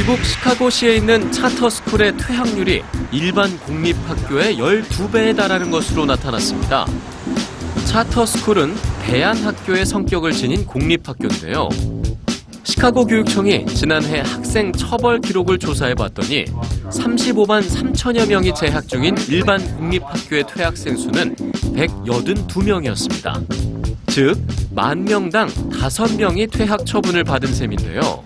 시카고시에 있는 차터스쿨의 퇴학률이 일반 공립학교의 12배에 달하는 것으로 나타났습니다. 차터스쿨은 대안학교의 성격을 지닌 공립학교인데요. 시카고 교육청이 지난해 학생 처벌 기록을 조사해 봤더니 35만 3천여 명이 재학 중인 일반 공립학교의 퇴학생 수는 182명이었습니다. 즉, 만 명당 5명이 퇴학 처분을 받은 셈인데요.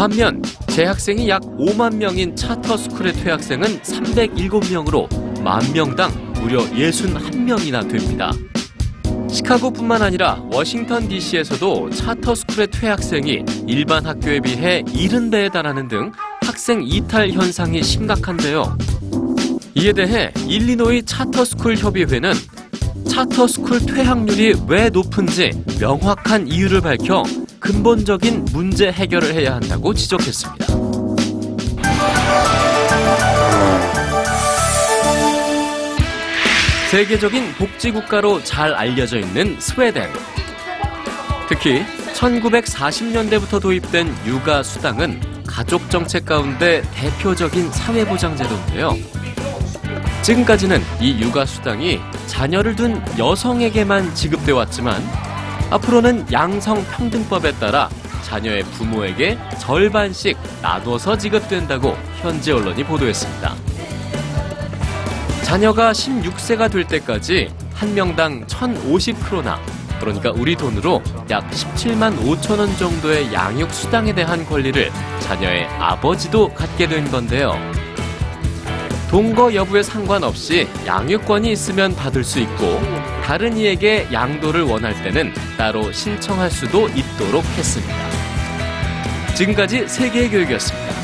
반면 재학생이 약 5만 명인 차터스쿨의 퇴학생은 307명으로 만 명당 무려 61명이나 됩니다. 시카고뿐만 아니라 워싱턴 DC에서도 차터스쿨의 퇴학생이 일반 학교에 비해 70배에 달하는 등 학생 이탈 현상이 심각한데요. 이에 대해 일리노이 차터스쿨 협의회는 차터스쿨 퇴학률이 왜 높은지 명확한 이유를 밝혀 근본적인 문제 해결을 해야 한다고 지적했습니다. 세계적인 복지국가로 잘 알려져 있는 스웨덴. 특히 1940년대부터 도입된 육아 수당은 가족 정책 가운데 대표적인 사회보장 제도인데요. 지금까지는 이 육아 수당이 자녀를 둔 여성에게만 지급돼 왔지만 앞으로는 양성평등법에 따라 자녀의 부모에게 절반씩 나눠서 지급된다고 현지 언론이 보도했습니다. 자녀가 16세가 될 때까지 한 명당 1,050크로나, 그러니까 우리 돈으로 약 17만 5천 원 정도의 양육 수당에 대한 권리를 자녀의 아버지도 갖게 된 건데요. 동거 여부에 상관없이 양육권이 있으면 받을 수 있고 다른 이에게 양도를 원할 때는 따로 신청할 수도 있도록 했습니다. 지금까지 세계의 교육이었습니다.